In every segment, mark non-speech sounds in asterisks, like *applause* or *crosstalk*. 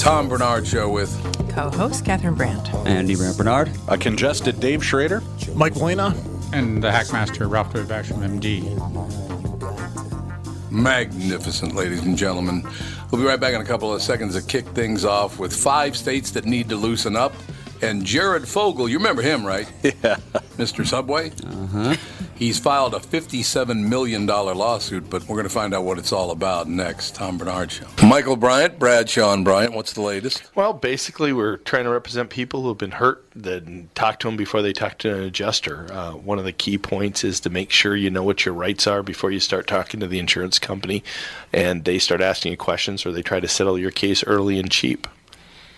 Tom Barnard Show with co-host Catherine Brandt. Andy Brandt Barnard. A congested Dave Schrader. Mike Molina. And the Hackmaster Ralph Basham, MD. Magnificent, ladies and gentlemen. We'll be right back in a couple of seconds to kick things off with five states that need to loosen up. And Jared Fogle, you remember him, right? *laughs* Yeah. Mr. Subway? Uh huh. He's filed a $57 million lawsuit, but we're going to find out what it's all about next. Tom Barnard Show. Michael Bryant, Bradshaw and Bryant, what's the latest? Well, basically, we're trying to represent people who have been hurt, then talk to them before they talk to an adjuster. Uh, one of the key points is to make sure you know what your rights are before you start talking to the insurance company and they start asking you questions or they try to settle your case early and cheap.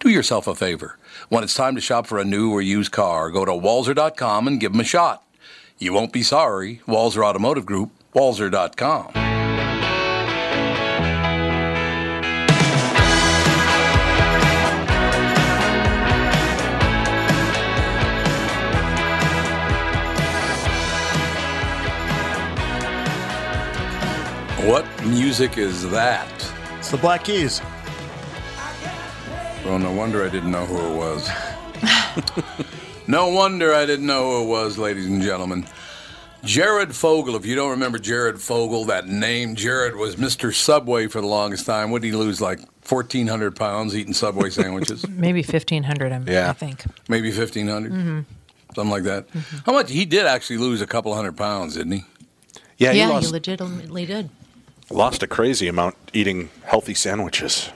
Do yourself a favor. When it's time to shop for a new or used car, go to walser.com and give them a shot. You won't be sorry. Walser Automotive Group, walser.com. What music is that? It's the Black Keys. Well, no wonder I didn't know who it was. *laughs* no wonder I didn't know who it was, ladies and gentlemen. Jared Fogle, if you don't remember Jared Fogle, that name, Jared was Mr. Subway for the longest time. What did he lose, like 1,400 pounds eating Subway *laughs* sandwiches? Maybe 1500 I'm, Yeah. I think. Maybe 1,500? Mm-hmm. Something like that. Mm-hmm. How much? He did actually lose a couple hundred pounds, didn't he? Yeah, he yeah, lost, you legitimately did. lost a crazy amount eating healthy sandwiches.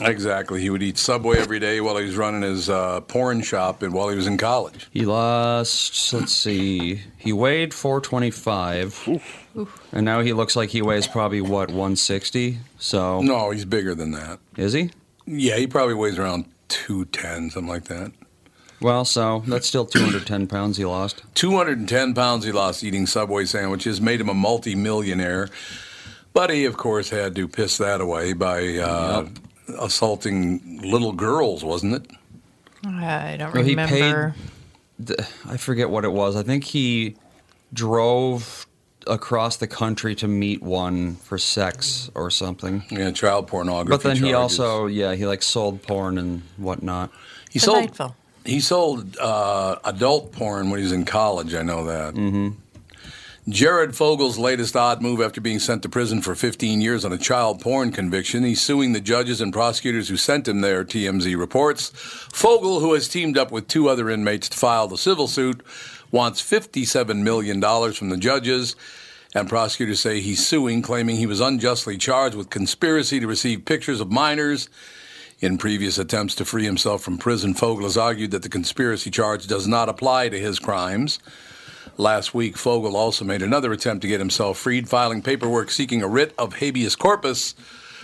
Exactly. He would eat Subway every day while he was running his uh, porn shop and while he was in college. He lost, let's see, he weighed 425. And now he looks like he weighs probably, what, 160? So, No, he's bigger than that. is he? Yeah, he probably weighs around 210, something like that. Well, so that's still 210 pounds he lost. 210 pounds he lost eating Subway sandwiches, made him a multi-millionaire. But he, of course, had to piss that away by uh, assaulting little girls, wasn't it? I don't Well, he remember. th- I forget what it was. I think he drove across the country to meet one for sex or something. Yeah, child pornography. But then he also, yeah, he like sold porn and whatnot. he sold Delightful. he sold uh, adult porn when he was in college. I know that. Mm-hmm. Jared Fogle's latest odd move after being sent to prison for 15 years on a child porn conviction. He's suing the judges and prosecutors who sent him there, TMZ reports. Fogle, who has teamed up with two other inmates to file the civil suit, wants $57 million from the judges. And prosecutors say he's suing, claiming he was unjustly charged with conspiracy to receive pictures of minors. In previous attempts to free himself from prison, Fogle has argued that the conspiracy charge does not apply to his crimes. Last week, Fogle also made another attempt to get himself freed, filing paperwork seeking a writ of habeas corpus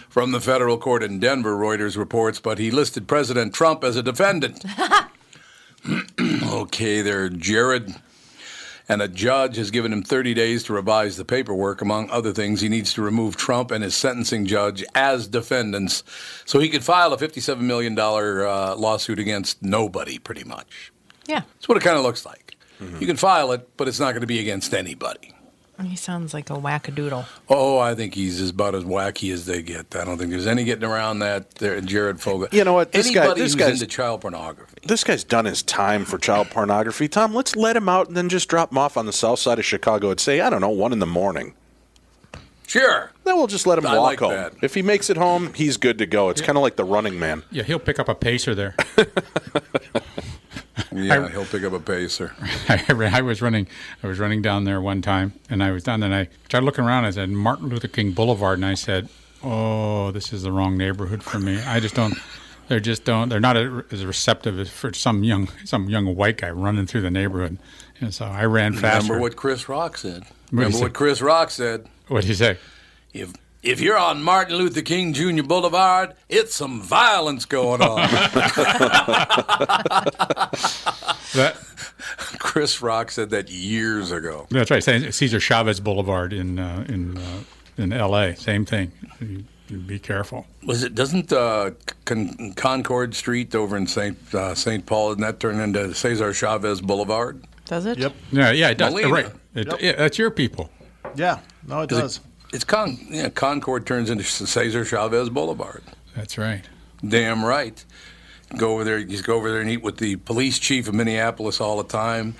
from the federal court in Denver, Reuters reports, but he listed President Trump as a defendant. *laughs* okay, there, Jared. And a judge has given him 30 days to revise the paperwork. Among other things, he needs to remove Trump and his sentencing judge as defendants so he could file a $57 million uh, lawsuit against nobody, pretty much. Yeah. That's what it kind of looks like. You can file it, but it's not going to be against anybody. He sounds like a wackadoodle. Oh, I think he's about as wacky as they get. I don't think there's any getting around that. There, Jared Fogle. You know what? This guy- Anybody this who's guy's- into child pornography. This guy's done his time for child pornography. Tom, let's let him out and then just drop him off on the south side of Chicago at say, I don't know, one in the morning. Sure. Then we'll just let him I walk like home. that. If he makes it home, he's good to go. It's kind of like the running man. Yeah, he'll pick up a pacer there. *laughs* Yeah, he'll pick up a pacer. *laughs* I, I was running, I was running down there one time, and I was down there, and I started looking around. I said Martin Luther King Boulevard, and I said, "Oh, this is the wrong neighborhood for me. I just don't. They just don't. They're not as receptive as for some young, some young white guy running through the neighborhood." And so I ran faster. Remember what Chris Rock said. he Remember what Chris Rock said. What did he say? If if you're on Martin Luther King Jr. Boulevard, it's some violence going on. *laughs* That, Chris Rock said that years ago. that's right. Say- Cesar Chavez Boulevard in uh, in uh, in L.A. Same thing. You, you be careful. Was it? Doesn't uh, Con- Concord Street over in Saint uh, Saint Paul isn't that turned into Cesar Chavez Boulevard? Does it? Yep. Yeah, yeah, it does. Molina. Right. It, yeah, that's your people. Yeah. No, it- does. It's Con. Yeah, Concord turns into Cesar Chavez Boulevard. That's right. Damn right. Go over there. You just go over there and eat with the police chief of Minneapolis all the time,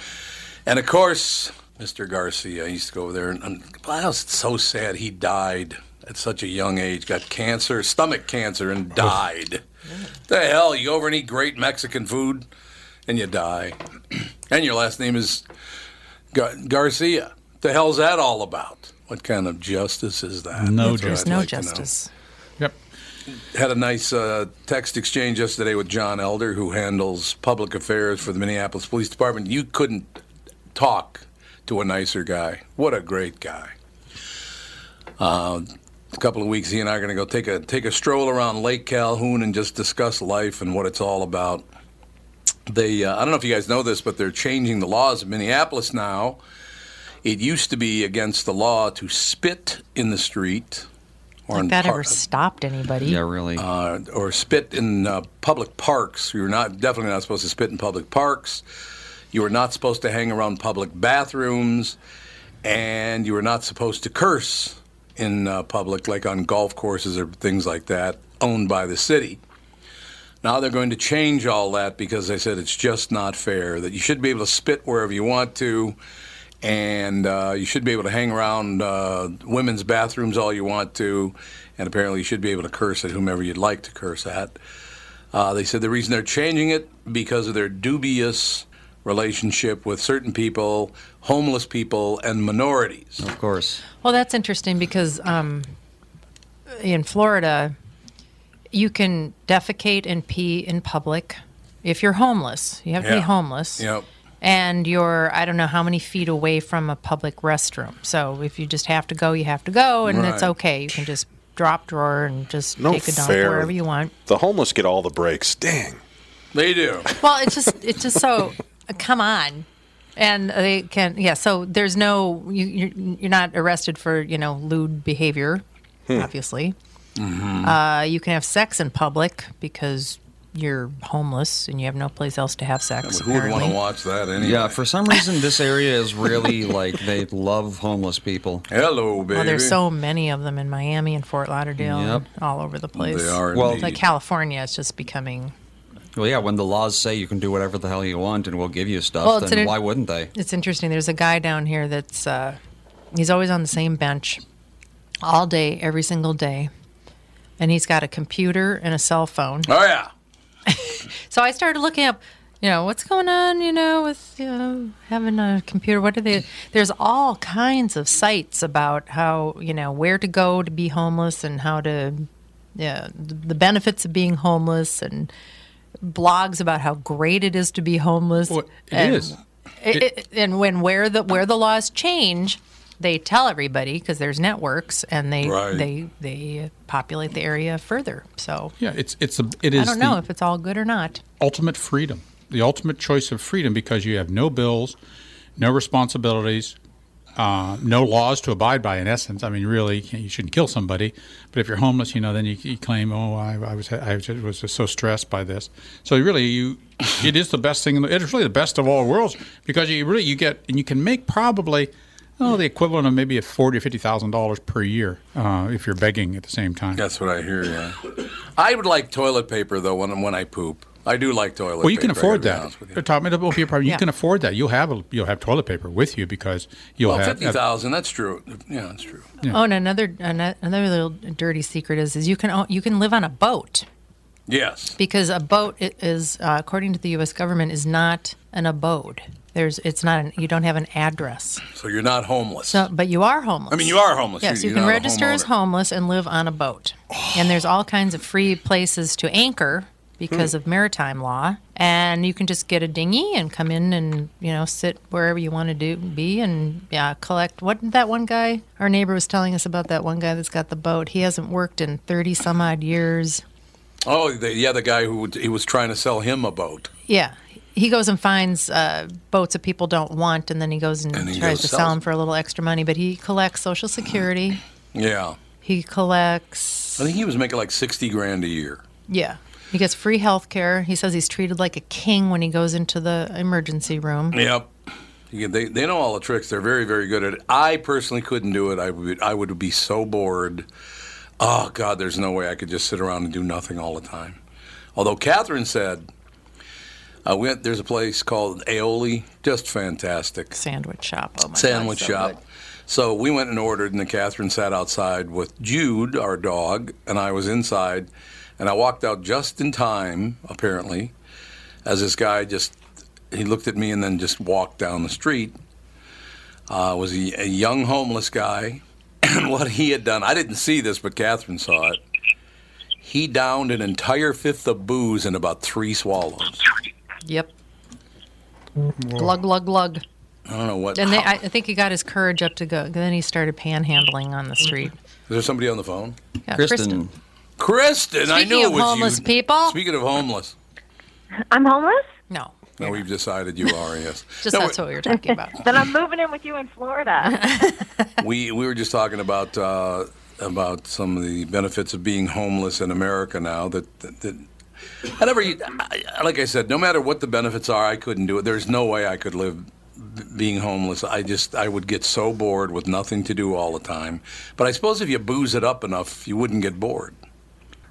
and of course, Mr. Garcia. I used to go over there, and, and wow, it's so sad. He died at such a young age. Got cancer, stomach cancer, and oh. died. the hell? You go over and eat great Mexican food, and you die, *clears throat* and your last name is Gar- Garcia. The hell's that all about? What kind of justice is that? No That's what There's I'd no like to know justice. Yep. had a nice uh, text exchange yesterday with John Elder, who handles public affairs for the Minneapolis Police Department. You couldn't talk to a nicer guy. What a great guy. Uh, a couple of weeks, he and I are going to go take a take a stroll around Lake Calhoun and just discuss life and what it's all about. They, uh, I don't know if you guys know this, but they're changing the laws in Minneapolis now. It used to be against the law to spit in the street. Or Like in that par- ever stopped anybody? Yeah, really. uh, or spit in uh, public parks. You're not definitely not supposed to spit in public parks. You were not supposed to hang around public bathrooms, and you were not supposed to curse in uh, public, like on golf courses or things like that, owned by the city. Now they're going to change all that because they said it's just not fair. That you should be able to spit wherever you want to, and uh, you should be able to hang around uh, women's bathrooms all you want to, and apparently you should be able to curse at whomever you'd like to curse at. Uh, they said the reason they're changing it because of their dubious relationship with certain people, homeless people, and minorities. of course. Well, that's interesting because um, in Florida, you can defecate and pee in public if you're homeless. You have to be homeless. Yep. And you're, I don't know how many feet away from a public restroom. So if you just have to go, you have to go, and it's okay. You can just drop drawer and just No take a dump fair. wherever you want. The homeless get all the breaks. Dang. They do. Well, it's just it's just so uh, come on, and they can yeah. So there's no you you're, you're not arrested for you know lewd behavior. Hmm. obviously. Mm-hmm. Uh, you can have sex in public because you're homeless and you have no place else to have sex. Who would want to watch that anyway? Yeah, for some reason, this area is really like they love homeless people. Hello, baby. Well, there's so many of them in Miami and Fort Lauderdale, Yep. and all over the place. They are Well- indeed. Like California, is just becoming. Well, yeah, when the laws say you can do whatever the hell you want and we'll give you stuff, Well, then an- why wouldn't they? It's interesting. There's a guy down here that's uh, he's always on the same bench all day, every single day, and he's got a computer and a cell phone. oh yeah. *laughs* So I started looking up, you know, what's going on, you know, with you know having a computer. What are they? There's all kinds of sites about how you know where to go to be homeless and how to, yeah, the benefits of being homeless and blogs about how great it is to be homeless. Well, it and, is. it- it- and when where the where the laws change, they tell everybody because there's networks and they Right. they they populate the area further. So Yeah, it's it's a it is I don't know if it's all good or not. ultimate freedom, the ultimate choice of freedom because you have no bills, no responsibilities, uh, no laws to abide by. In essence, I mean, really, you shouldn't kill somebody. But if you're homeless, you know, then you, you claim, oh, I, I was I was so stressed by this. So really, you it is the best thing. In the, it is really the best of all worlds because you really you get and you can make probably. Oh, the equivalent of maybe a forty or fifty thousand dollars per year uh, if you're begging at the same time. That's what I hear. Yeah. I would like toilet paper though when when I poop. I do like toilet. Well, you can paper, I afford that. honest with you. You're talking about your problem. You Yeah. can afford that. You'll have a, you'll have toilet paper with you because you'll Well, have fifty thousand. That's true. Yeah, that's true. Oh, and another another little dirty secret is is you can you can live on a boat Yes. because a boat is uh, according to the U.S. government is not an abode. There's it's not an, you don't have an address. So you're not homeless. So, but you are homeless. I mean, you are homeless. Yes, You're- you can register as homeless and live on a boat. And there's all kinds of free places to anchor because hmm. of maritime law. And you can just get a dinghy and come in and, you know, sit wherever you want to do be and yeah, collect what did that one guy our neighbor was telling us about that one guy that's got the boat. He hasn't worked in 30 some odd years. Oh, the, yeah, the guy who he was trying to sell him a boat. Yeah. He goes and finds uh, boats that people don't want, and then he goes and, And he tries goes to sell them them. for a little extra money. But he collects Social Security. *clears throat* Yeah. He collects I think he was making like sixty grand a year. Yeah. He gets free health care. He says he's treated like a king when he goes into the emergency room. Yep. They, they know all the tricks. They're very, very good at it. I personally couldn't do it. I would I would be so bored. Oh God, there's no way I could just sit around and do nothing all the time. Although Catherine said, we went, there's a place called Aioli, just fantastic Sandwich shop. Oh my sandwich God, so shop. good. So we went and ordered, and then Catherine sat outside with Jude, our dog, and I was inside. And I walked out just in time, apparently, as this guy just he looked at me and then just walked down the street. Uh, was a, a young homeless guy, *clears throat* and what he had done, I didn't see this, but Catherine saw it. He downed an entire fifth of booze in about three swallows. Yep. Glug, glug, glug. I don't know what. And they, I, I think he got his courage up to go. Then he started panhandling on the street. Is there somebody on the phone? Yeah, Kristen, Kristen, I Speaking knew it of was homeless you. people. Speaking of homeless, I'm homeless? No. no, we've decided you are. Yes, *laughs* Just No, that's what we were talking about. *laughs* Then I'm moving in with you in Florida. *laughs* we we were just talking about uh, about some of the benefits of being homeless in America now. That that, that I never, I, like I said, no matter what the benefits are, I couldn't do it. There's no way I could live b- being homeless. I just I would get so bored with nothing to do all the time. But I suppose if you booze it up enough, you wouldn't get bored.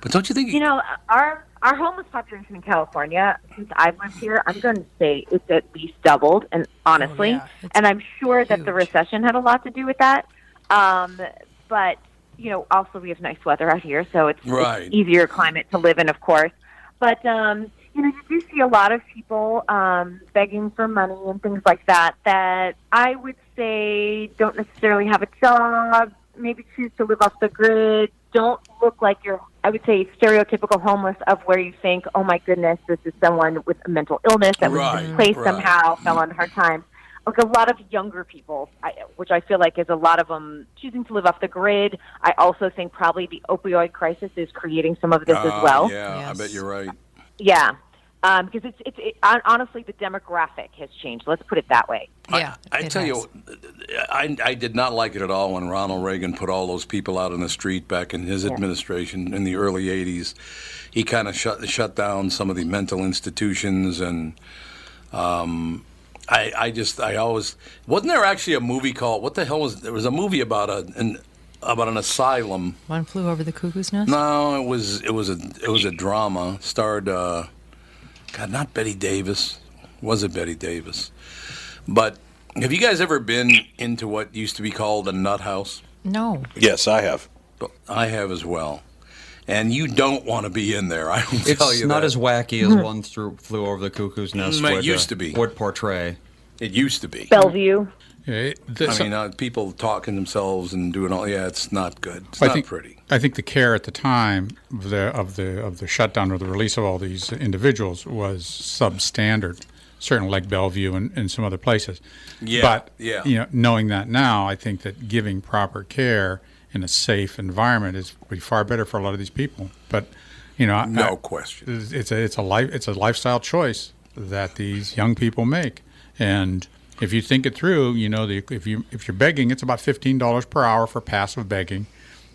But don't you think? you know, our our homeless population in California, since I've lived here, I'm going to say it's at least doubled. And honestly, Oh, yeah. And I'm sure that the recession had a lot to do with that. Um, but you know, also we have nice weather out here, so it's, it's easier climate to live in, of course. But um, you know, you do see a lot of people um, begging for money and things like that. That I would say don't necessarily have a job, maybe choose to live off the grid. Don't look like you're, I would say, stereotypical homeless of where you think, oh my goodness, this is someone with a mental illness that was Right, displaced right. somehow, fell on hard times. Like a lot of younger people, I, which I feel like is a lot of them choosing to live off the grid. I also think probably the opioid crisis is creating some of this as Ah, well. Yeah, I bet you're right. Yeah. Um, because it's it's it, hon- honestly the demographic has changed. Let's put it that way. Yeah, I it tell has. you, I, I did not like it at all when Ronald Reagan put all those people out in the street back in his administration in the early '80s. He kind of shut shut down some of the mental institutions, and um, I, I just I always wasn't there actually a movie called what the hell was there was a movie about a an about an asylum. One flew over the cuckoo's nest. No, it was it was a it was a drama starred uh, God not Bette Davis was it Bette Davis, but have you guys ever been into what used to be called a nut house? No. Yes, I have. I have as well, and you don't want to be in there. I will tell you. It's you not that. as wacky as one threw, flew over the cuckoo's nest. Mm, it would, used uh, to be. Would portray. It used to be. Bellevue. Yeah, it- I mean, uh, people talking themselves and doing all. Yeah, it's not good. It's I not think, pretty. I think the care at the time of the of the of the shutdown or the release of all these individuals was substandard, certainly like Bellevue and, and some other places. Yeah, but yeah. you know, knowing that now, I think that giving proper care in a safe environment is would be far better for a lot of these people. But you know, No I- question. it's a it's a life it's a lifestyle choice that these young people make, and if you think it through, you know, the, if you if you're begging, it's about fifteen dollars per hour for passive begging.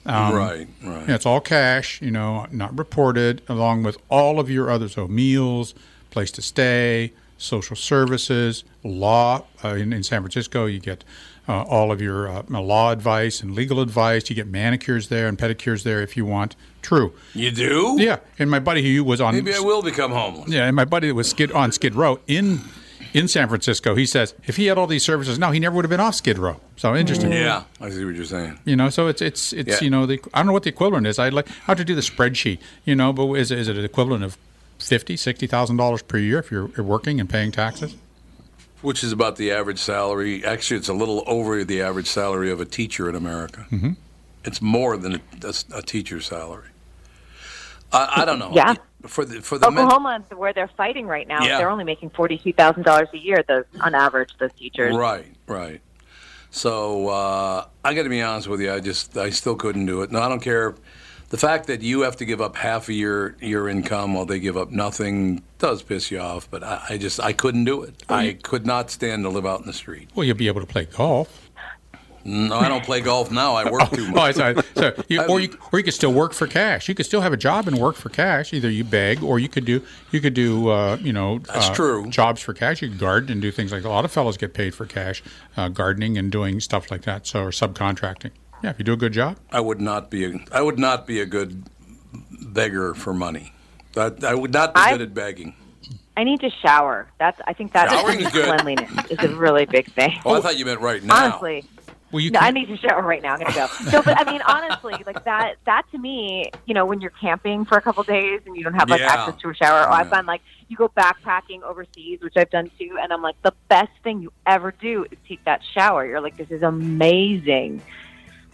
Um, right, right. yeah, it's all cash, you know, not reported, along with all of your other so meals, place to stay, social services, law. Uh, in, in San Francisco, you get uh, all of your uh, law advice and legal advice. You get manicures there and pedicures there if you want. True. You do? Yeah, and my buddy who was on Maybe I will become homeless. yeah, and my buddy that was skid on Skid Row in in San Francisco, he says if he had all these services now, he never would have been off Skid Row. So interesting. Yeah, I see what you're saying. You know, so it's it's it's Yeah. you know the I don't know what the equivalent is. I like have to do the spreadsheet. You know, but is it, is it an equivalent of fifty, sixty thousand dollars per year if you're, you're working and paying taxes? Which is about the average salary. Actually, it's a little over the average salary of a teacher in America. Mm-hmm. It's more than a, a, a teacher's salary. I, I don't know. Yeah. For the for the men, Oklahoma, where they're fighting right now, Yeah. they're only making forty-two thousand dollars a year. Those on average, those teachers. Right, right. So uh, I got to be honest with you. I just I still couldn't do it. No, I don't care. The fact that you have to give up half of your your income while they give up nothing does piss you off. But I, I just I couldn't do it. I could not stand to live out in the street. Well, you'll be able to play golf. No, I don't play golf now. I work too *laughs* Oh, much. sorry. So, you, *laughs* or you or you could still work for cash. You could still have a job and work for cash. Either you beg, or you could do you could do uh, you know That's uh, true. jobs for cash. You could garden and do things like a lot of fellows get paid for cash, uh, gardening and doing stuff like that. So or subcontracting. Yeah, if you do a good job. I would not be a I would not be a good beggar for money. That I would not be I- good at begging. I need to shower. That's I think that Showering is good. cleanliness is a really big thing. Oh, I thought you meant right now. Honestly, Well, you no, I can't- need to shower right now. I'm gonna go. No, but I mean, honestly, like that. That to me, you know, when you're camping for a couple days and you don't have like Yeah. access to a shower, or I Yeah. find like you go backpacking overseas, which I've done too, and I'm like, the best thing you ever do is take that shower. You're like, this is amazing,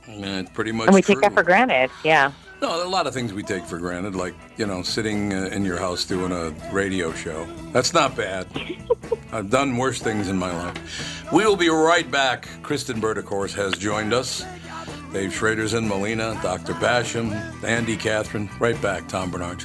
Yeah, it's pretty much. and we true. take that for granted. Yeah. No, there are a lot of things we take for granted, like you know, sitting uh, in your house doing a radio show. That's not bad. *laughs* I've done worse things in my life. We will be right back. Kristen Burt, of course, has joined us. Dave Schrader's in Molina, Dr. Basham, Andy Catherine. Right back, Tom Barnard.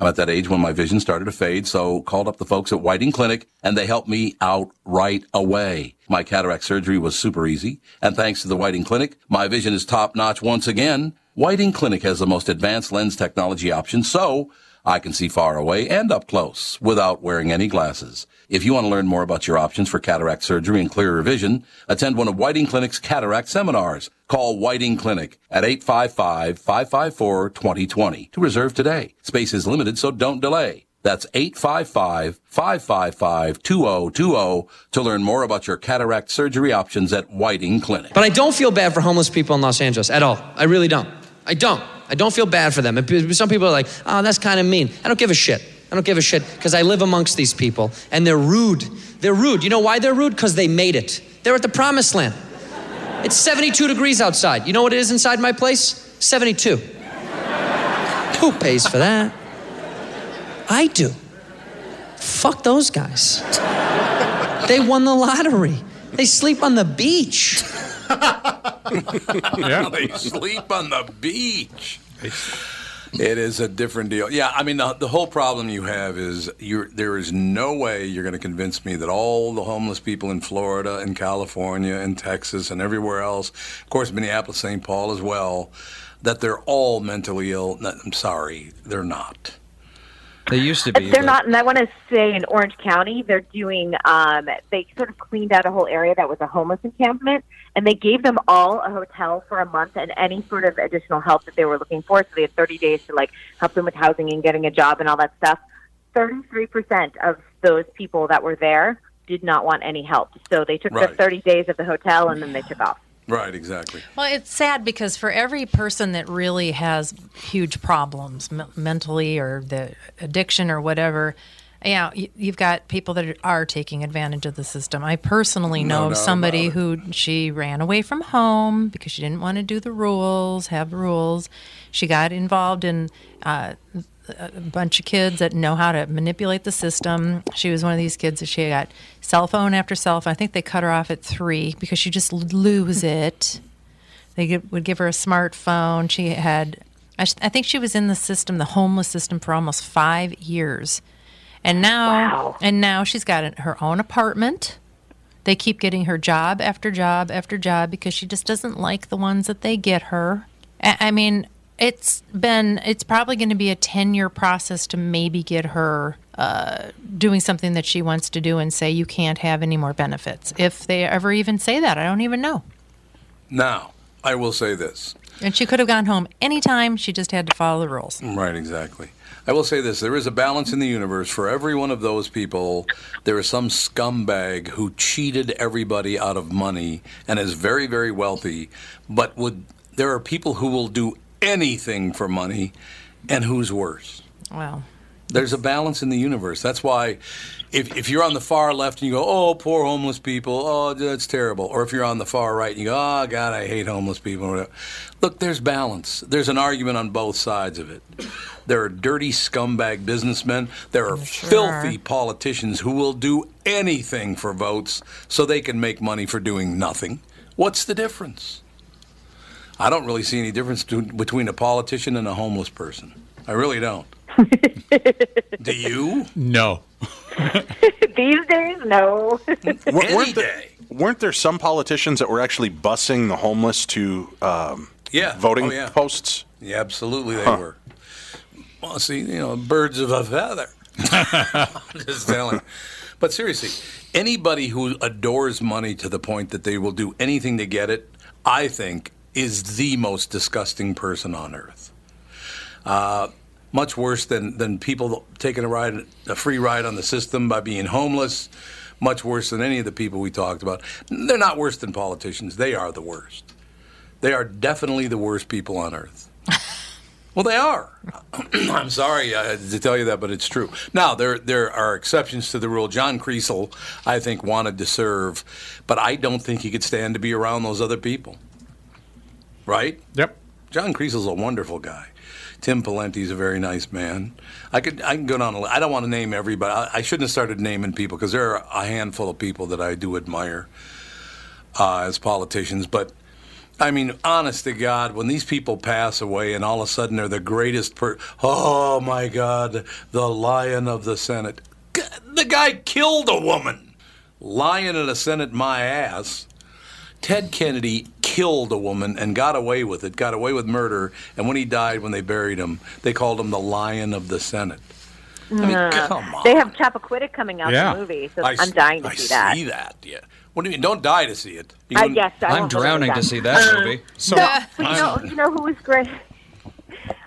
I'm at that age when my vision started to fade, so called up the folks at Whiting Clinic and they helped me out right away. My cataract surgery was super easy, and thanks to the Whiting Clinic, my vision is top notch once again. Whiting Clinic has the most advanced lens technology options, so I can see far away and up close without wearing any glasses. If you want to learn more about your options for cataract surgery and clearer vision, attend one of Whiting Clinic's cataract seminars. Call Whiting Clinic at 855-554-2020 to reserve today. Space is limited, so don't delay. That's 855-555-2020 to learn more about your cataract surgery options at Whiting Clinic. But I don't feel bad for homeless people in Los Angeles at all. I really don't. I don't. I don't feel bad for them. Some people are like, oh, that's kind of mean. I don't give a shit. I don't give a shit because I live amongst these people and they're rude. They're rude. You know why they're rude? Because they made it. They're at the promised land. It's 72 degrees outside. You know what it is inside my place? 72. Who pays for that? I do. Fuck those guys. They won the lottery. They sleep on the beach. Yeah. *laughs* they sleep on the beach. It is a different deal. Yeah, I mean the, the whole problem you have is you there is no way you're going to convince me that all the homeless people in Florida and California and Texas and everywhere else, of course Minneapolis, St. Paul as well, that they're all mentally ill. No, I'm sorry, they're not. They used to be. They're not, and I want to say in Orange County, they're doing. Um, they sort of cleaned out a whole area that was a homeless encampment, and they gave them all a hotel for a month and any sort of additional help that they were looking for. So they had 30 days to like help them with housing and getting a job and all that stuff. 33% of those people that were there did not want any help, so they took Right. the 30 days of the hotel and then they took off. Right, exactly. Well, it's sad because for every person that really has huge problems me- mentally or the addiction or whatever, you know, you've got people that are taking advantage of the system. I personally No know of somebody who she ran away from home because she didn't want to do the rules, have rules. She got involved in uh, a bunch of kids that know how to manipulate the system. She was one of these kids that she got cell phone after cell phone. I think they cut her off at three because she just lose it. They would give her a smartphone. She had, I, sh- I think she was in the system, the homeless system, for almost five years, and now, and now she's got her own apartment. They keep getting her job after job after job because she just doesn't like the ones that they get her. I, I mean, it's been, it's probably going to be a 10 year process to maybe get her uh, doing something that she wants to do and say, you can't have any more benefits. If they ever even say that, I don't even know. Now, I will say this. And she could have gone home anytime. She just had to follow the rules. Right, exactly. I will say this there is a balance in the universe. For every one of those people, there is some scumbag who cheated everybody out of money and is very, very wealthy, but would. There are people who will do anything for money, and who's worse? Well, There's a balance in the universe. That's why, if, if you're on the far left and you go, oh, poor homeless people, oh, that's terrible. Or if you're on the far right and you go, oh, God, I hate homeless people. Look, there's balance. There's an argument on both sides of it. There are dirty scumbag businessmen. There are filthy politicians who will do anything for votes so they can make money for doing nothing. What's the difference? I don't really see any difference to, between a politician and a homeless person. I really don't. *laughs* Do you? No. *laughs* These days, no. Wer- weren't, there, weren't there some politicians that were actually busing the homeless to um, Yeah. voting Oh, yeah. posts? Yeah, absolutely they Huh. were. Well, see, you know, birds of a feather. *laughs* Just telling. But seriously, anybody who adores money to the point that they will do anything to get it, I think, is the most disgusting person on earth. Uh, much worse than, than people taking a ride, a free ride on the system by being homeless. Much worse than any of the people we talked about. They're not worse than politicians. They are the worst. They are definitely the worst people on earth. *laughs* Well, they are. *clears throat* I'm sorry uh, to tell you that, but it's true. Now, there there are exceptions to the rule. John Kriesel, I think, wanted to serve, but I don't think he could stand to be around those other people. Right? Yep. John Kriesel's a wonderful guy. Tim Pawlenty's a very nice man. I could I can go down. A, I don't want to name everybody. I, I shouldn't have started naming people because there are a handful of people that I do admire uh, as politicians, but. I mean, honest to God, when these people pass away and all of a sudden they're the greatest per oh my God, the lion of the Senate. The guy killed a woman. Lion of the Senate, my ass. Ted Kennedy killed a woman and got away with it, got away with murder. And when he died, when they buried him, they called him the Lion of the Senate. I mean, Uh, come on. They have Chappaquiddick coming out Yeah. the movie, so I I'm dying to I see that. I see that. Yeah. What do you mean? Don't die to see it. You I can- guess I I'm drowning to see that Um, movie. So- no, but *laughs* you know, you know who was great?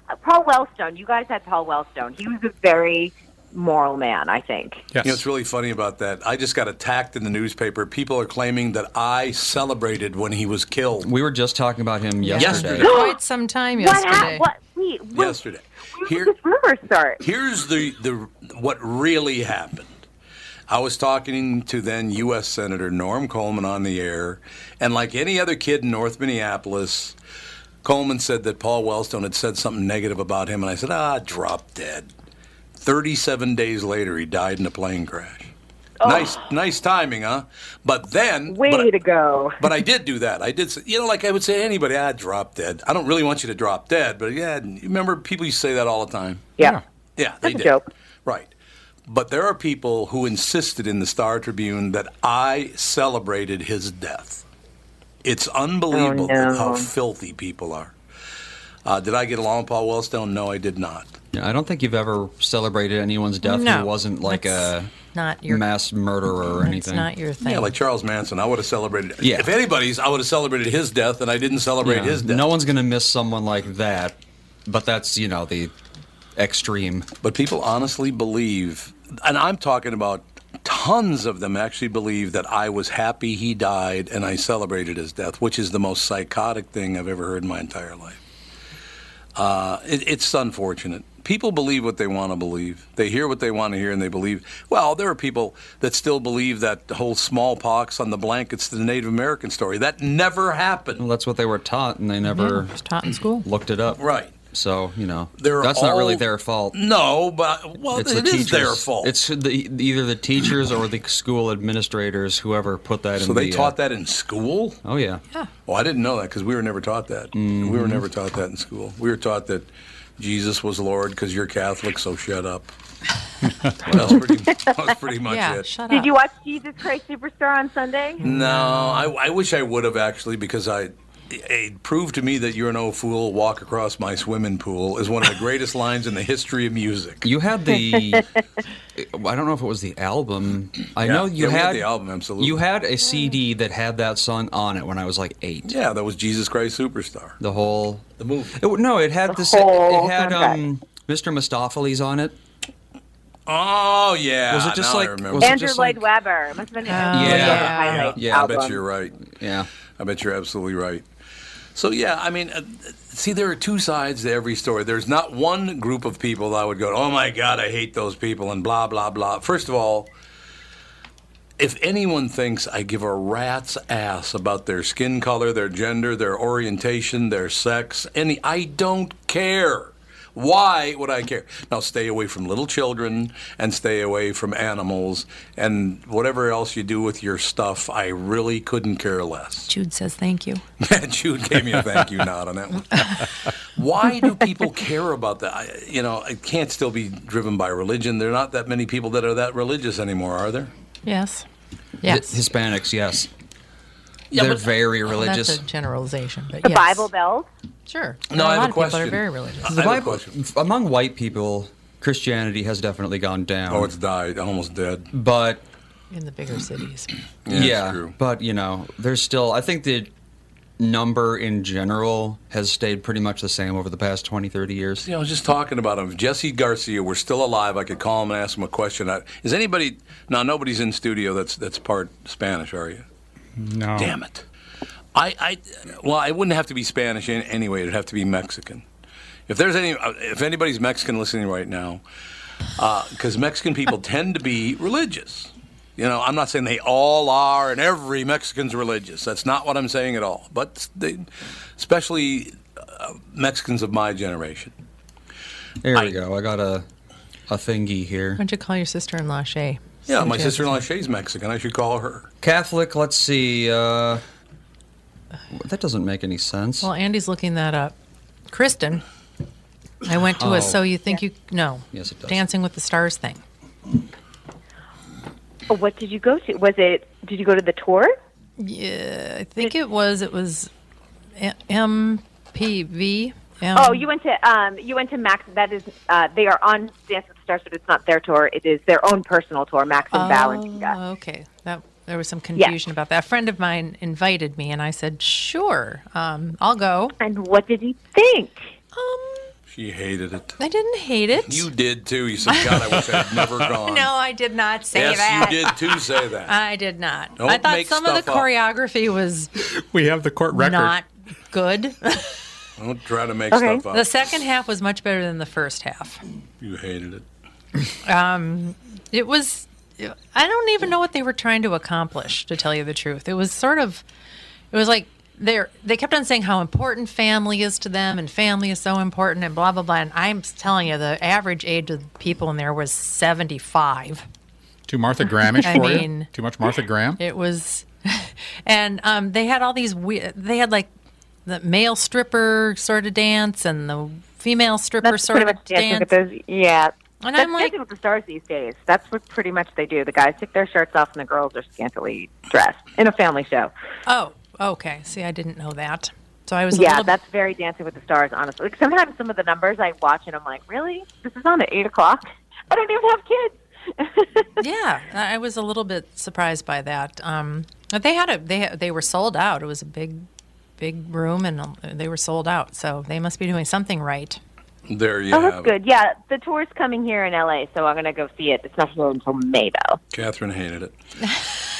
Uh, *laughs* Paul Wellstone. You guys had Paul Wellstone. He was a very moral man, I think. You know what's really funny about that? I just got attacked in the newspaper. People are claiming that I celebrated when he was killed. We were just talking about him yesterday. Yesterday. Quite some time What? yesterday. hap- What? Wait. What, Yesterday. where Here- did this rumor start? Here's the, the what really happened. I was talking to then U.S. Senator Norm Coleman on the air, and like any other kid in North Minneapolis, Coleman said that Paul Wellstone had said something negative about him, and I said, ah, drop dead. 37 days later, he died in a plane crash. Nice, nice timing, huh? But then, Way but, to go. but I did do that. I did, you know, like I would say to anybody, ah, drop dead. I don't really want you to drop dead, but yeah, remember people used to say that all the time. Yeah. Yeah, they That's a did. joke. Right. But there are people who insisted in the Star Tribune that I celebrated his death. It's unbelievable Oh, no. how filthy people are. Uh, did I get along with Paul Wellstone? No, I did not. Yeah, I don't think you've ever celebrated anyone's death No, who wasn't like a Not your. mass murderer or It's anything. not your thing. Yeah, like Charles Manson, I would have celebrated. Yeah. If anybody's, I would have celebrated his death, and I didn't celebrate Yeah, his death. No one's gonna miss someone like that, but that's you know the extreme. But people honestly believe, and I'm talking about tons of them actually believe that I was happy he died and I celebrated his death, which is the most psychotic thing I've ever heard in my entire life. Uh, it, it's unfortunate. People believe what they want to believe. They hear what they want to hear, and they believe. Well, there are people that still believe that the whole smallpox on the blankets, the Native American story, that never happened. Well, that's what they were taught, and they never it was taught in school. looked it up. Right. So you know, They're that's not really their fault. No, but well, it's it the is teachers. their fault. It's the, either the teachers or the school administrators, whoever put that in. so they the, taught uh, that in school. Oh yeah. Yeah. Well, I didn't know that because we were never taught that. Mm-hmm. We were never taught that in school. We were taught that Jesus was Lord because you're Catholic, so shut up. *laughs* that's pretty. That's pretty much yeah, it. shut Did you watch Jesus Christ Superstar on Sunday? No, I, I wish I would have actually because I. It proved to me that you're no fool. Walk across my swimming pool is one of the greatest lines in the history of music. You had the. *laughs* I don't know if it was the album. I know you yeah, had had the album, absolutely. You had a CD that had that song on it when I was like eight. Yeah, that was Jesus Christ Superstar, The whole. the movie. It, no, it had The this. whole It had um, Mr. Mistoffelees on it. Oh yeah, Was it just now like- was Andrew just Lloyd like- Webber. It must have been Andrew Yeah. Lloyd Yeah. Yeah, I bet you're right. Yeah. I bet you're absolutely right. So yeah, I mean, uh, see, there are two sides to every story. There's not one group of people that I would go, "Oh my God, I hate those people," and blah blah blah. First of all, if anyone thinks I give a rat's ass about their skin color, their gender, their orientation, their sex, any, I don't care. Why would I care? Now, stay away from little children and stay away from animals and whatever else you do with your stuff. I really couldn't care less. Jude says thank you. *laughs* Jude gave me a thank you nod on that one. Why do people care about that? I, you know, it can't still be driven by religion. There are not that many people that are that religious anymore, are there? Yes. Hi- Yes. Hispanics, yes. Yeah, They're but- very Well, religious. That's a generalization, but The yes. Bible Belt. Sure. No, a I have lot a of people question. are very religious. I the have a Bible, question. among white people, Christianity has definitely gone down. Oh, it's died, almost dead. but in the bigger cities. Yeah, yeah, it's true. but you know, there's still. I think the number in general has stayed pretty much the same over the past 20, 30 years. You know, I was just talking about him. If Jesse Garcia were still alive, I could call him and ask him a question. I, is anybody now? Nobody's in studio that's that's part Spanish, are you? No. Damn it. I, I well, I wouldn't have to be Spanish anyway. It'd have to be Mexican. If there's any, uh, if anybody's Mexican listening right now, because Mexican people *laughs* tend to be religious. You know, I'm not saying they all are, and every Mexican's religious. That's not what I'm saying at all. But they, especially uh, Mexicans of my generation. There we go. I got a a thingy here. Why don't you call your sister-in-law Shay? Yeah, See my what she has to sister-in-law say. Shay's Mexican. I should call her. Catholic. Let's see. Uh, that doesn't make any sense. Well, Andy's looking that up. Kristen, I went to Oh. a So You Think You No. Yes, it does. Dancing with the Stars thing. Oh, What did you go to? Was it? Did you go to the tour? Yeah, I think it was. It was M- MPV. M- oh, you went to um, you went to Max. That is, uh, they are on Dance with the Stars, but it's not their tour. It is their own personal tour. Max and Val and Tika. Oh, okay. That there was some confusion about that. A friend of mine invited me, and I said, "Sure, um, I'll go." And what did he think? She hated it. I didn't hate it. You did too. You said, God, I wish I'd never *laughs* gone. no, I did not say yes, that. you did too say that. *laughs* I did not. Don't I thought make some of the up. choreography was We have the court record. not good. *laughs* Don't try to make Okay. stuff up. the second half was much better than the first half. You hated it. Um, it was. I don't even know what they were trying to accomplish. To tell you the truth, it was sort of. It was like they they kept on saying how important family is to them, and family is so important, and blah blah blah. And I'm telling you, the average age of people in there was 75. Too Martha Grahamish *laughs* I for you? mean- Too much Martha Graham? It was, *laughs* and um, they had all these. we- They had like the male stripper sort of dance and the female stripper That's sort of much dance. those. Yeah. And That's I'm like- Dancing with the Stars these days. That's what pretty much they do. The guys take their shirts off and the girls are scantily dressed in a family show. Oh, okay. See, I didn't know that. So I was yeah, little that's very Dancing with the Stars, honestly. Like sometimes some of the numbers I watch and I'm like, really? This is on at eight o'clock. I don't even have kids. *laughs* yeah, I I was a little bit surprised by that. Um, but they had a they they were sold out. It was a big, big room, and um, they were sold out. So they must be doing something right. There you oh, have that's it. good. Yeah, the tour's coming here in LA, so I'm gonna go see it. It's not here until May though. Catherine hated it.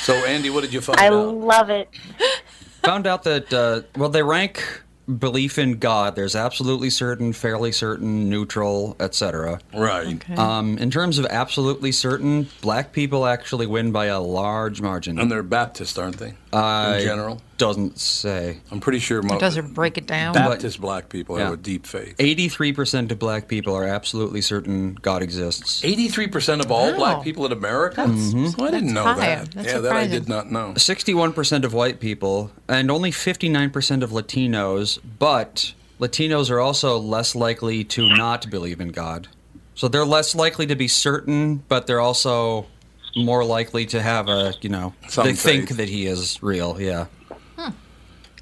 So, Andy, what did you find I out? love it. *laughs* Found out that uh, well, they rank belief in God. There's absolutely certain, fairly certain, neutral, etc. Right. Um, in terms of absolutely certain, black people actually win by a large margin. And they're Baptist, aren't they? Uh, in general? doesn't say. I'm pretty sure most Doesn't break it down? Baptist black people Yeah. have a deep faith. Eighty-three percent of black people are absolutely certain God exists. 83% of all Wow. black people in America? Mhm. Oh, I didn't know high. that. That's yeah, that I did not know. 61% of white people and only 59% of Latinos, but Latinos are also less likely to not believe in God. So they're less likely to be certain, but they're also more likely to have a, you know, Some they think that he is real, yeah.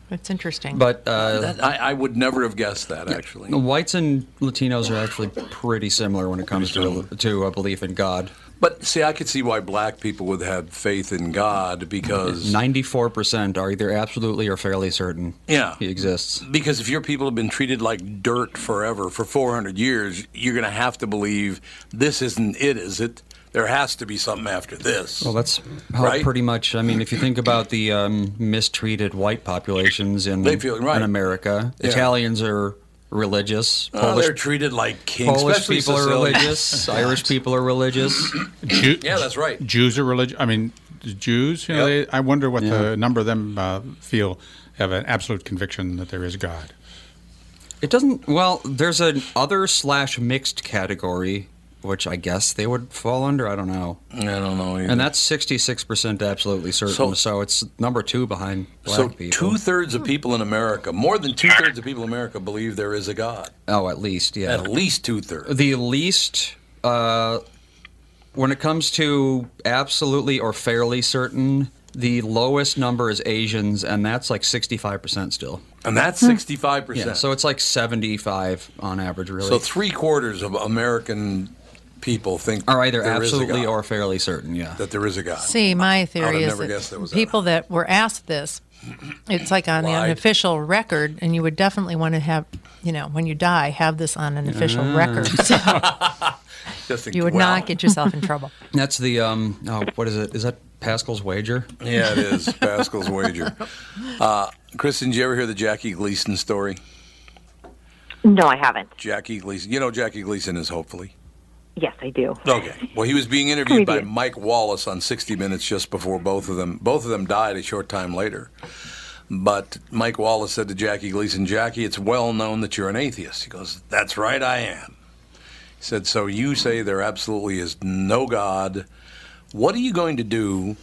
that's interesting. But uh, That- I, I would never have guessed that, actually. whites and Latinos are actually pretty similar when it comes to, to a belief in God. But see, I could see why black people would have faith in God because 94% are either absolutely or fairly certain Yeah. he exists. because if your people have been treated like dirt forever for 400 years, you're going to have to believe this isn't it, is it? There has to be something after this. Well, that's how Right? pretty much. I mean, if you think about the um, mistreated white populations in They feel- right. in America, Yeah. Italians are religious. Oh, they're treated like kings. Polish especially people are religious. *laughs* Irish people are religious. Jew- Yeah, that's right. Jews are religious. I mean, Jews, you know, Yep. they, I wonder what Yeah. the number of them uh, feel have an absolute conviction that there is God. It doesn't. Well, there's an other slash mixed category, which I guess they would fall under. I don't know. I don't know. Either. And that's 66% absolutely certain. So- So, it's number two behind black so people. two thirds of people in America, more than two thirds of people in America, believe there is a God. oh, at least, yeah. At least two thirds. The least, uh, when it comes to absolutely or fairly certain, the lowest number is Asians, and that's like 65% still. And that's sixty-five percent. Yeah, so it's like 75 on average, really. So three quarters of American people think are either there is a absolutely God, or fairly certain, yeah. that there is a God. See, my I would theory is never guessed that that was people that were asked this, it's like on the Lied. unofficial record, and you would definitely want to have, you know, when you die, have this on an official Ah. record. *laughs* So *laughs* Just think, you would well, not get yourself in trouble. *laughs* That's the, um, oh, what is it? Is that Pascal's wager? Yeah, it is Pascal's wager. Uh, Kristen, did you ever hear the Jackie Gleason story? No, I haven't. Jackie Gleason. You know Jackie Gleason is hopefully. Yes, I do. Okay. Well, he was being *laughs* interviewed by Mike Wallace on 60 Minutes just before both of them. Both of them died a short time later. But Mike Wallace said to Jackie Gleason, Jackie, it's well known that you're an atheist. He goes, That's right, I am. He said, So you say there absolutely is no God. What are you going to do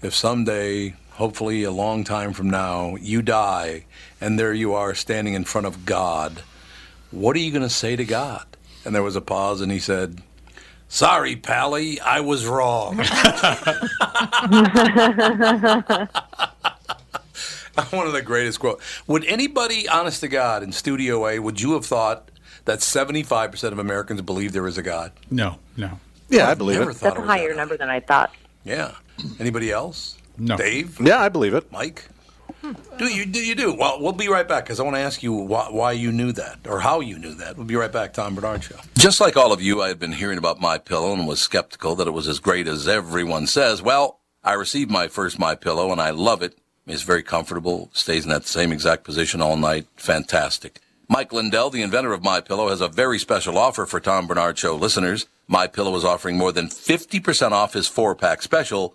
if someday, hopefully a long time from now, you die and there you are standing in front of God? What are you going to say to God? And there was a pause, and he said, Sorry, Pally, I was wrong. *laughs* One of the greatest quote. Would anybody, honest to God, in Studio A, would you have thought that 75% of Americans believe there is a God? No, no. Yeah, I I've believe never it. thought That's it a higher that number than I thought. Yeah. Anybody else? No. Dave? Yeah, I believe it. Mike? Do you do you do? Well, we'll be right back because I want to ask you why, why you knew that or how you knew that. We'll be right back. Tom Barnard Show. Just like all of you, I had been hearing about my pillow and was skeptical that it was as great as everyone says. Well, I received my first my pillow and I love it. It's very comfortable. Stays in that same exact position all night. Fantastic. Mike Lindell, the inventor of My Pillow, has a very special offer for Tom Barnard Show listeners. My Pillow is offering more than 50% off his four-pack special,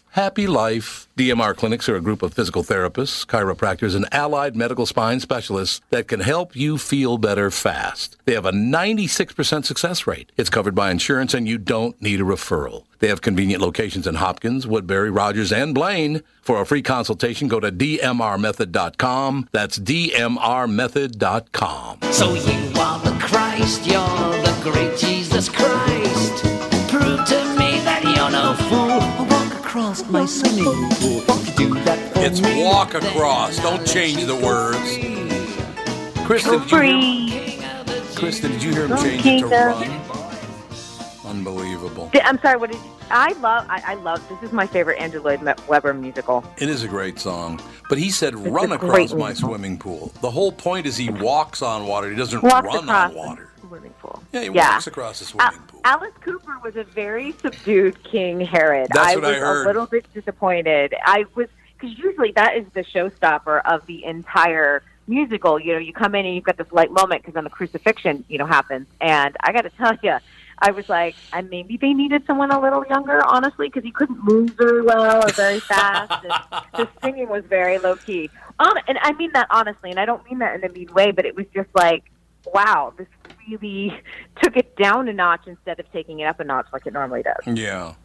happy life. DMR clinics are a group of physical therapists, chiropractors, and allied medical spine specialists that can help you feel better fast. They have a 96% success rate. It's covered by insurance and you don't need a referral. They have convenient locations in Hopkins, Woodbury, Rogers, and Blaine. For a free consultation, go to dmrmethod.com. That's dmrmethod.com. So you are the Christ, you're the great Jesus Christ. Prove to me my swimming pool. Do that for It's me. walk across. Don't change the words. Kristen, did you hear, Kristen, did you hear him change it to run? Unbelievable. Di- I'm sorry. What did I love? I, I love. This is my favorite Andrew Lloyd Webber musical. It is a great song. But he said, a run across my musical. swimming pool. The whole point is he walks on water. He doesn't Walks run across on water. Swimming pool. Yeah, he Yeah. walks across the swimming Al- pool. Alice Cooper was a very subdued King Herod. That's I what was I heard. a little bit disappointed. I was because usually that is the showstopper of the entire musical. You know, you come in and you've got this light moment because then the crucifixion, you know, happens. And I got to *laughs* tell you, I was like, and maybe they needed someone a little younger, honestly, because he couldn't move very well or very *laughs* fast. and the singing was very low key. On, um, and I mean that honestly, and I don't mean that in a mean way, but it was just like, wow, this really *laughs* took it down a notch instead of taking it up a notch like it normally does. Yeah.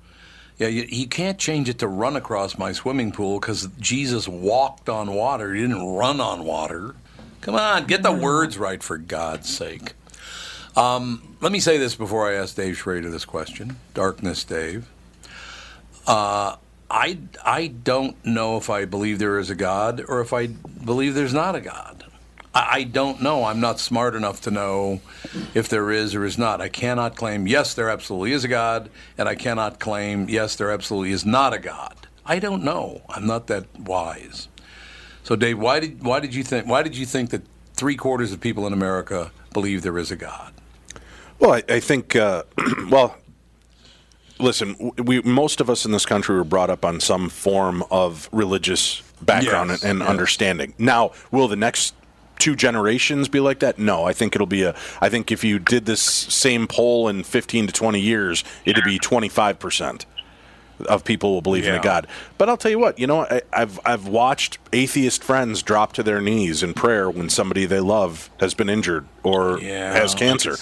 Yeah, you, you can't change it to run across my swimming pool because Jesus walked on water. He didn't run on water. Come on, get the words right for God's sake. Um, let me say this before I ask Dave Schrader this question. Darkness, Dave. Uh, I, I don't know if I believe there is a God or if I believe there's not a God. I, I don't know. I'm not smart enough to know if there is or is not. I cannot claim, yes, there absolutely is a God, and I cannot claim, yes, there absolutely is not a God. I don't know. I'm not that wise. So, Dave, why did why did you think why did you think that three quarters of people in America believe there is a God? Well, I, I think, uh, *clears throat* well, listen, we most of us in this country were brought up on some form of religious background Yes, and, and yeah. understanding. Now, will the next two generations be like that? No, I think it'll be a. I think if you did this same poll in 15 to 20 years, it'd be 25 percent of people will believe in a God. But I'll tell you what, you know, I, I've I've watched atheist friends drop to their knees in prayer when somebody they love has been injured or Yeah, has cancer.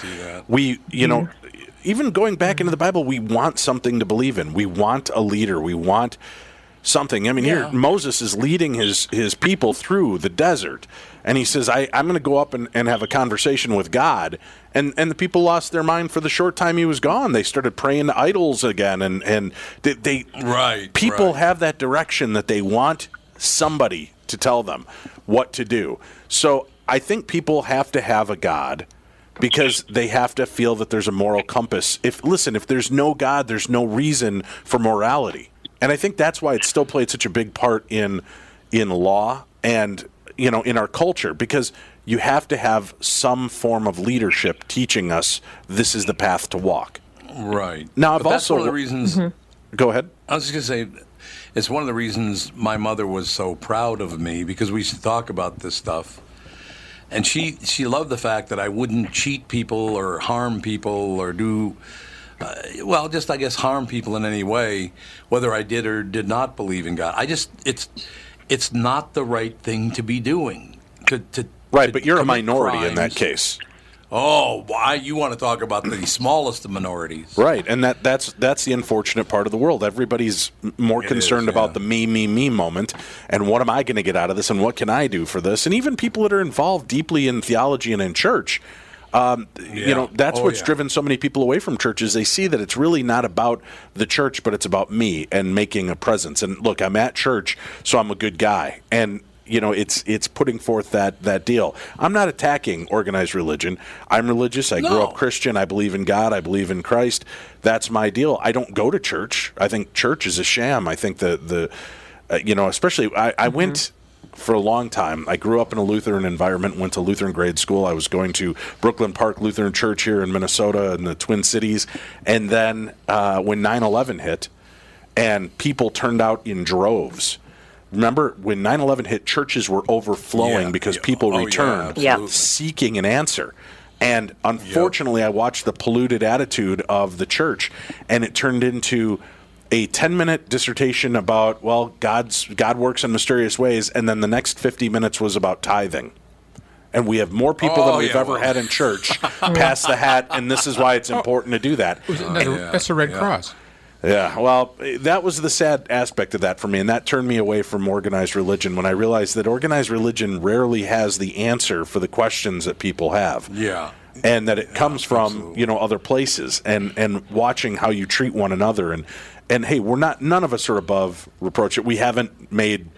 We, you know, even going back into the Bible, we want something to believe in. We want a leader. We want something. I mean, Yeah. here Moses is leading his his people through the desert, and he says, I, "I'm going to go up and, and have a conversation with God." And and the people lost their mind for the short time he was gone. They started praying to idols again, and and they, they Right. people right. have that direction that they want somebody to tell them what to do. So I think people have to have a God because they have to feel that there's a moral compass. If listen, if there's no God, there's no reason for morality. And I think that's why it's still played such a big part in in law and you know in our culture because you have to have some form of leadership teaching us this is the path to walk. Right. Now, I've But that's also one of the reasons. Mm-hmm. Go ahead. I was just going to say, it's one of the reasons my mother was so proud of me because we used to talk about this stuff, and she she loved the fact that I wouldn't cheat people or harm people or do. Uh, well, just I guess harm people in any way, whether I did or did not believe in God. I just it's it's not the right thing to be doing. To, to Right, to but you're a minority in that case. Oh, why you want to talk about the smallest of minorities? Right, and that that's that's the unfortunate part of the world. Everybody's more It concerned is, about the me, me, me moment, and what am I going to get out of this, and what can I do for this, and even people that are involved deeply in theology and in church. Um, You know, that's Oh, what's yeah. driven so many people away from churches. They see that it's really not about the church, but it's about me and making a presence. And look, I'm at church, so I'm a good guy. And you know, it's it's putting forth that that deal. I'm not attacking organized religion. I'm religious. I grew up Christian. I believe in God. I believe in Christ. That's my deal. I don't go to church. I think church is a sham. I think the the uh, you know, especially I, I went for a long time. I grew up in a Lutheran environment, went to Lutheran grade school. I was going to Brooklyn Park Lutheran Church here in Minnesota in the Twin Cities. And then uh, when 9 11 hit and people turned out in droves, remember when 9 11 hit, churches were overflowing Yeah. because Yeah. people Oh, returned absolutely. seeking an answer. And unfortunately, I watched the polluted attitude of the church, and it turned into a 10 minute dissertation about well god's god works in mysterious ways and then the next 50 minutes was about tithing and we have more people Oh, than we've yeah, ever well. had in church *laughs* pass the hat and this is why it's important to do that oh, No, yeah, that's the Red yeah. Cross. yeah, well, that was the sad aspect of that for me, and that turned me away from organized religion when I realized that organized religion rarely has the answer for the questions that people have. Yeah. And that it comes from absolutely. you know other places, and and watching how you treat one another, and and hey, we're not none of us are above reproach. We haven't made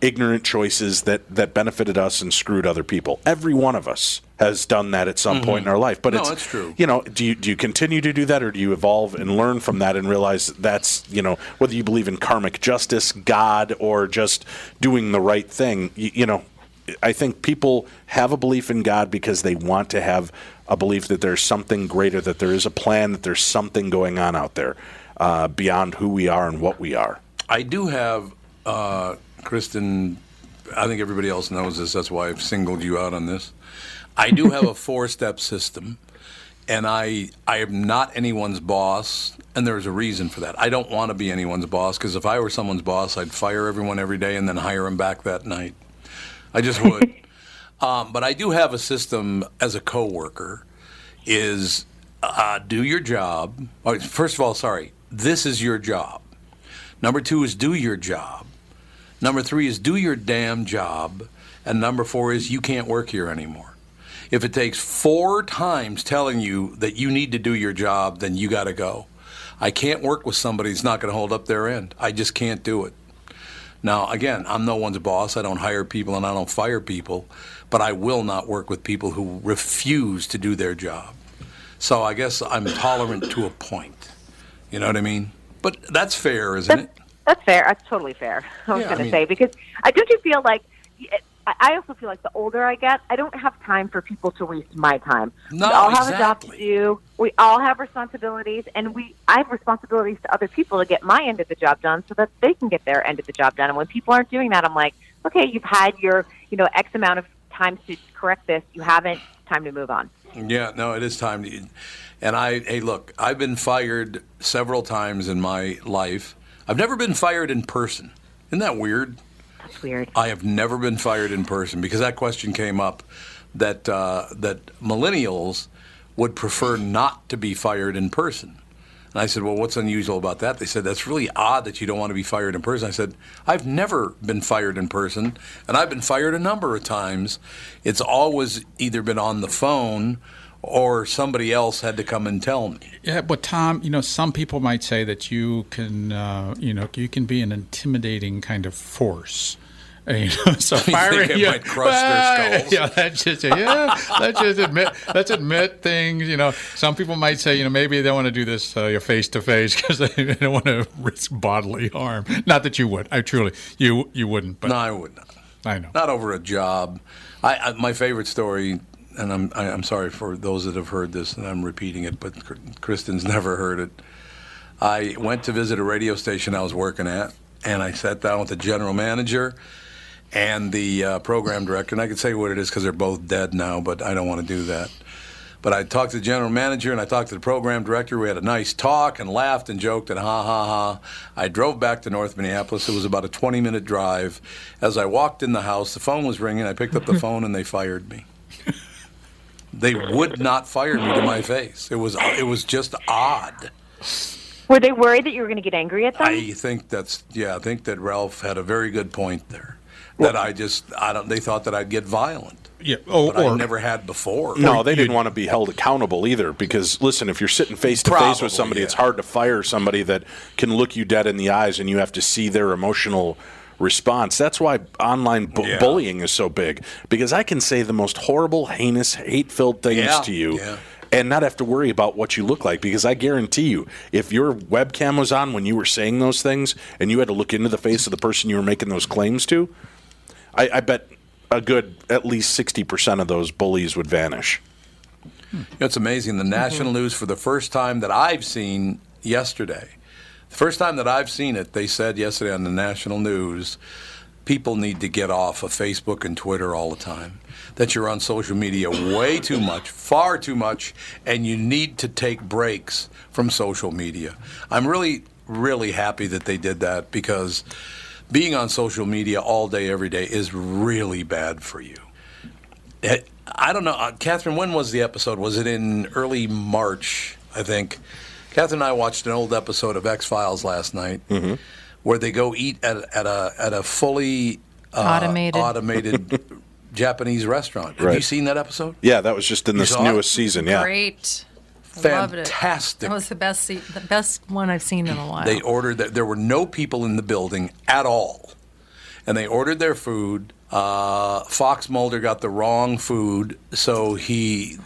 ignorant choices that that benefited us and screwed other people. Every one of us has done that at some point in mm-hmm. our life. But No, it's it's true. you know, do you do you continue to do that, or do you evolve and learn from that and realize that's you know whether you believe in karmic justice, God, or just doing the right thing? You, you know, I think people have a belief in God because they want to have a belief that there's something greater, that there is a plan, that there's something going on out there uh, beyond who we are and what we are. I do have, uh, Kristen. I think everybody else knows this. That's why I've singled you out on this. I do have a *laughs* four-step system, and I I am not anyone's boss, and there's a reason for that. I don't want to be anyone's boss because if I were someone's boss, I'd fire everyone every day and then hire them back that night. I just would. *laughs* um, but I do have a system as a coworker. Is uh, do your job. oh, First of all, sorry, this is your job. Number two is do your job. Number three is do your damn job. And number four is you can't work here anymore. If it takes four times telling you that you need to do your job, then you got to go. I can't work with somebody who's not going to hold up their end. I just can't do it. Now, again, I'm no one's boss. I don't hire people and I don't fire people, but I will not work with people who refuse to do their job. So I guess I'm tolerant to a point. You know what I mean? But that's fair, isn't it? That's fair. That's totally fair. *laughs* I was Yeah, going to say because I don't you feel like I also feel like the older I get, I don't have time for people to waste my time. No, we all have a job to do. We all have responsibilities, and we I have responsibilities to other people to get my end of the job done, so that they can get their end of the job done. And when people aren't doing that, I'm like, okay, you've had your you know X amount of time to correct this. You haven't. Time to move on. Yeah, no, it is time to. And I, hey, look, I've been fired several times in my life. I've never been fired in person. Isn't that weird? That's weird. I have never been fired in person because that question came up that uh, that millennials would prefer not to be fired in person. And I said, "Well, what's unusual about that?" They said, "That's really odd that you don't want to be fired in person." I said, "I've never been fired in person, and I've been fired a number of times. It's always either been on the phone or somebody else had to come and tell me." Yeah, but Tom, you know, some people might say that you can, uh, you know, you can be an intimidating kind of force you know, so *laughs* You think firing it yeah, might crush their skulls? *laughs* Yeah, that's just yeah. Let's just admit let's admit things. You know, some people might say you know maybe they want to do this face to face because they don't want to risk bodily harm. Not that you would. I truly you you wouldn't. But no, I would not. I know. Not over a job. I, I my favorite story, and I'm I, I'm sorry for those that have heard this, and I'm repeating it, but Kristen's *laughs* never heard it. I went to visit a radio station I was working at, and I sat down with the general manager and the uh, program director, and I could say what it is because they're both dead now, but I don't want to do that. But I talked to the general manager and I talked to the program director. We had a nice talk and laughed and joked and ha ha ha. I drove back to North Minneapolis. It was about a 20 minute drive. As I walked in the house, the phone was ringing. I picked up the *laughs* phone and they fired me. They would not fire me to my face. It was it was just odd. Were they worried that you were going to get angry at them? I think that's yeah. I think that Ralph had a very good point there. That I just I don't. They thought that I'd get violent. Yeah. Oh, but I or- never had before. No, they didn't want to be held accountable either. Because listen, if you're sitting face to face with somebody, it's hard to fire somebody that can look you dead in the eyes, and you have to see their emotional response. That's why online bu- Yeah. bullying is so big. Because I can say the most horrible, heinous, hate-filled things Yeah, to you. yeah. And not have to worry about what you look like because I guarantee you, if your webcam was on when you were saying those things and you had to look into the face of the person you were making those claims to, I, I bet a good at least 60% of those bullies would vanish. It's amazing. The national news, for the first time that I've seen yesterday, the first time that I've seen it, they said yesterday on the national news, people need to get off of Facebook and Twitter all the time. That you're on social media way too much, far too much, and you need to take breaks from social media. I'm really, really happy that they did that because being on social media all day, every day is really bad for you. It- I don't know, uh, Catherine. When was the episode? Was it in early March? I think. Catherine and I watched an old episode of X Files last night, where they go eat at, at a at a fully uh, Automated. automated *laughs* Japanese restaurant. Have you seen that episode? Yeah, that was just in You this saw it? newest season. Yeah. Great. I loved it. That was the best, se- the best one I've seen in a while. They ordered that there were no people in the building at all, and they ordered their food. Uh, Fox Mulder got the wrong food, so he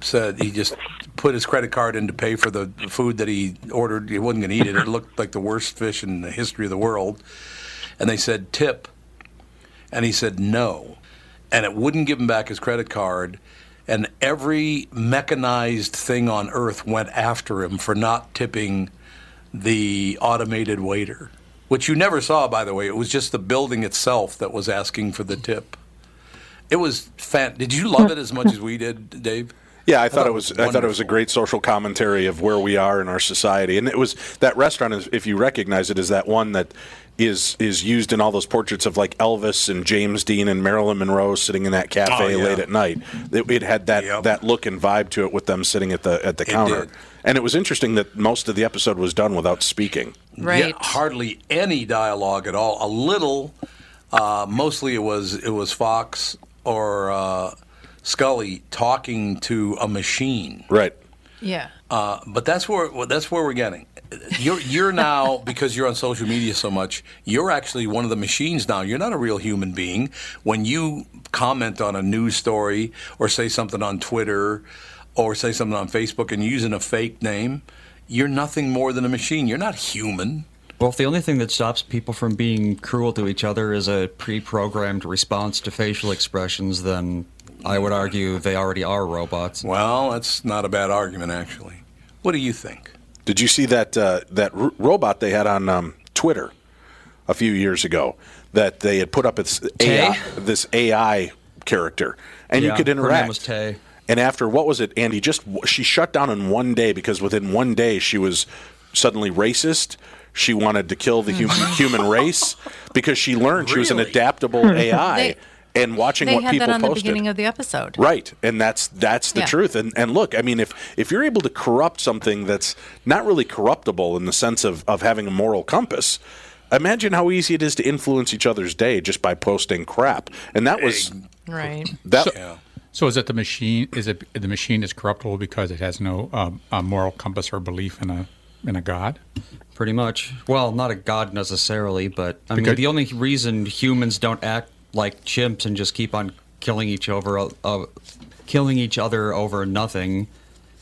said he just put his credit card in to pay for the food that he ordered. He wasn't going to eat it. It looked like the worst fish in the history of the world, and they said tip, and he said no, and it wouldn't give him back his credit card. And every mechanized thing on earth went after him for not tipping the automated waiter, which you never saw, by the way. It was just the building itself that was asking for the tip. It was fan. Did you love it as much as we did, Dave? Yeah, I thought it was. I thought it was a great social commentary of where we are in our society, and it was that restaurant. If you recognize it, is that one that is is used in all those portraits of like Elvis and James Dean and Marilyn Monroe sitting in that cafe Oh, yeah. late at night. It, it had that that look and vibe to it with them sitting at the at the It counter, did. and it was interesting that most of the episode was done without speaking. Yeah, hardly any dialogue at all. A little. Uh, mostly it was it was Fox or uh, Scully talking to a machine. Right. yeah. Uh, but that's where that's where we're getting. You're you're now because you're on social media so much. You're actually one of the machines now. You're not a real human being. When you comment on a news story or say something on Twitter or say something on Facebook and using a fake name, you're nothing more than a machine. You're not human. Well, if the only thing that stops people from being cruel to each other is a pre-programmed response to facial expressions, then I would argue they already are robots. Well, that's not a bad argument, actually. What do you think? Did you see that uh, that r- robot they had on um, Twitter a few years ago that they had put up its AI, this AI character, and you Yeah, could her name interact. was Tay. And after what was it, Andy? Just she shut down in one day because within one day she was suddenly racist. She wanted to kill the *laughs* human, human race because she learned she was an adaptable *laughs* AI. They- and watching they what had people that on the beginning of the episode. Right, and that's that's the Yeah. truth. And and look, I mean, if if you're able to corrupt something that's not really corruptible in the sense of of having a moral compass, imagine how easy it is to influence each other's day just by posting crap. And that was Right. that. So is it the machine? Is it the machine is corruptible because it has no um, moral compass or belief in a in a god. Pretty much. Well, not a god necessarily, but I mean, the only reason humans don't act like chimps and just keep on killing each over, uh, killing each other over nothing,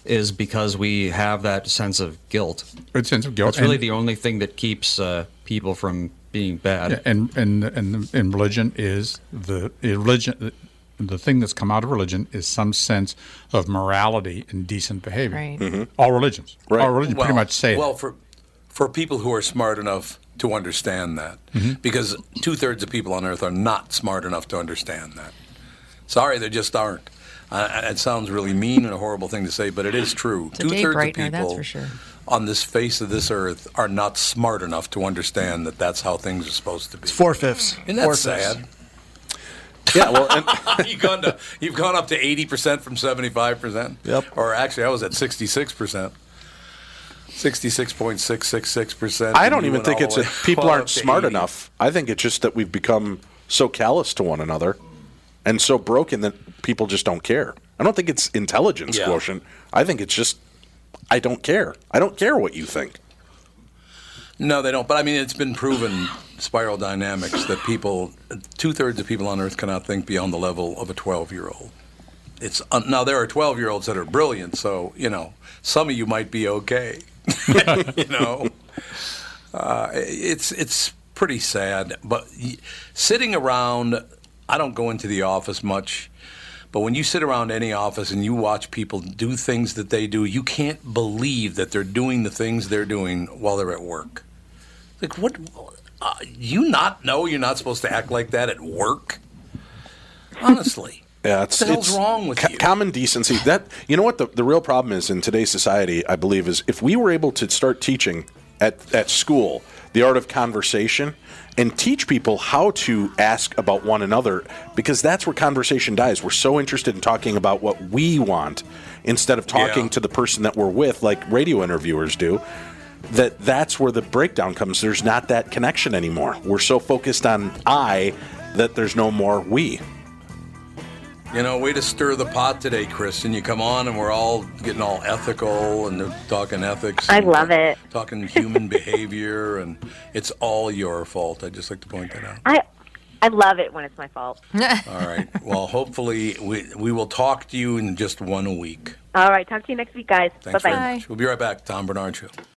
is because we have that sense of guilt. A sense of guilt. That's really and- the only thing that keeps uh, people from being bad. Yeah, and and and and religion is the religion. The thing that's come out of religion is some sense of morality and decent behavior. Right. Mhm. All religions, all religions pretty much say Well, it. for for people who are smart enough to understand that, Mhm. because two thirds of people on Earth are not smart enough to understand that. Sorry, they just aren't. Uh, it sounds really mean and a horrible thing to say, but it is true. Two thirds of people sure. on this face of this Earth are not smart enough to understand that that's how things are supposed to be. It's four fifths. Isn't that Four fifths. sad? Yeah, well, *laughs* you've gone to you've gone up to eighty percent from seventy five percent. Yep. Or actually, I was at sixty six percent. Sixty six point six six six percent. I don't even think it's *laughs* people aren't smart enough. I think it's just that we've become so callous to one another and so broken that people just don't care. I don't think it's intelligence Yeah. quotient. I think it's just I don't care. I don't care what you think. No, they don't. But I mean, it's been proven spiral dynamics that people, two thirds of people on Earth cannot think beyond the level of a twelve year old. It's uh, now there are twelve year olds that are brilliant, so you know some of you might be okay. *laughs* you know, uh, it's it's pretty sad. But sitting around, I don't go into the office much. But when you sit around any office and you watch people do things that they do, you can't believe that they're doing the things they're doing while they're at work. Like, what? Uh, you not know you're not supposed to act like that at work? Honestly. Yeah, it's, What the hell's it's wrong with co- you? common decency. That you know what the, the real problem is in today's society, I believe, is if we were able to start teaching at, at school the art of conversation and teach people how to ask about one another, because that's where conversation dies. We're so interested in talking about what we want instead of talking Yeah. to the person that we're with, like radio interviewers do. That that's where the breakdown comes. There's not that connection anymore. We're so focused on I that there's no more we. You know, way to stir the pot today, Kristen. You come on and we're all getting all ethical and they're talking ethics. I love it. Talking human *laughs* behavior, and it's all your fault. I'd just like to point that out. I I love it when it's my fault. *laughs* All right. Well, hopefully we we will talk to you in just one week. All right, talk to you next week, guys. Thanks Bye very bye. much. We'll be right back. Tom Barnard Show.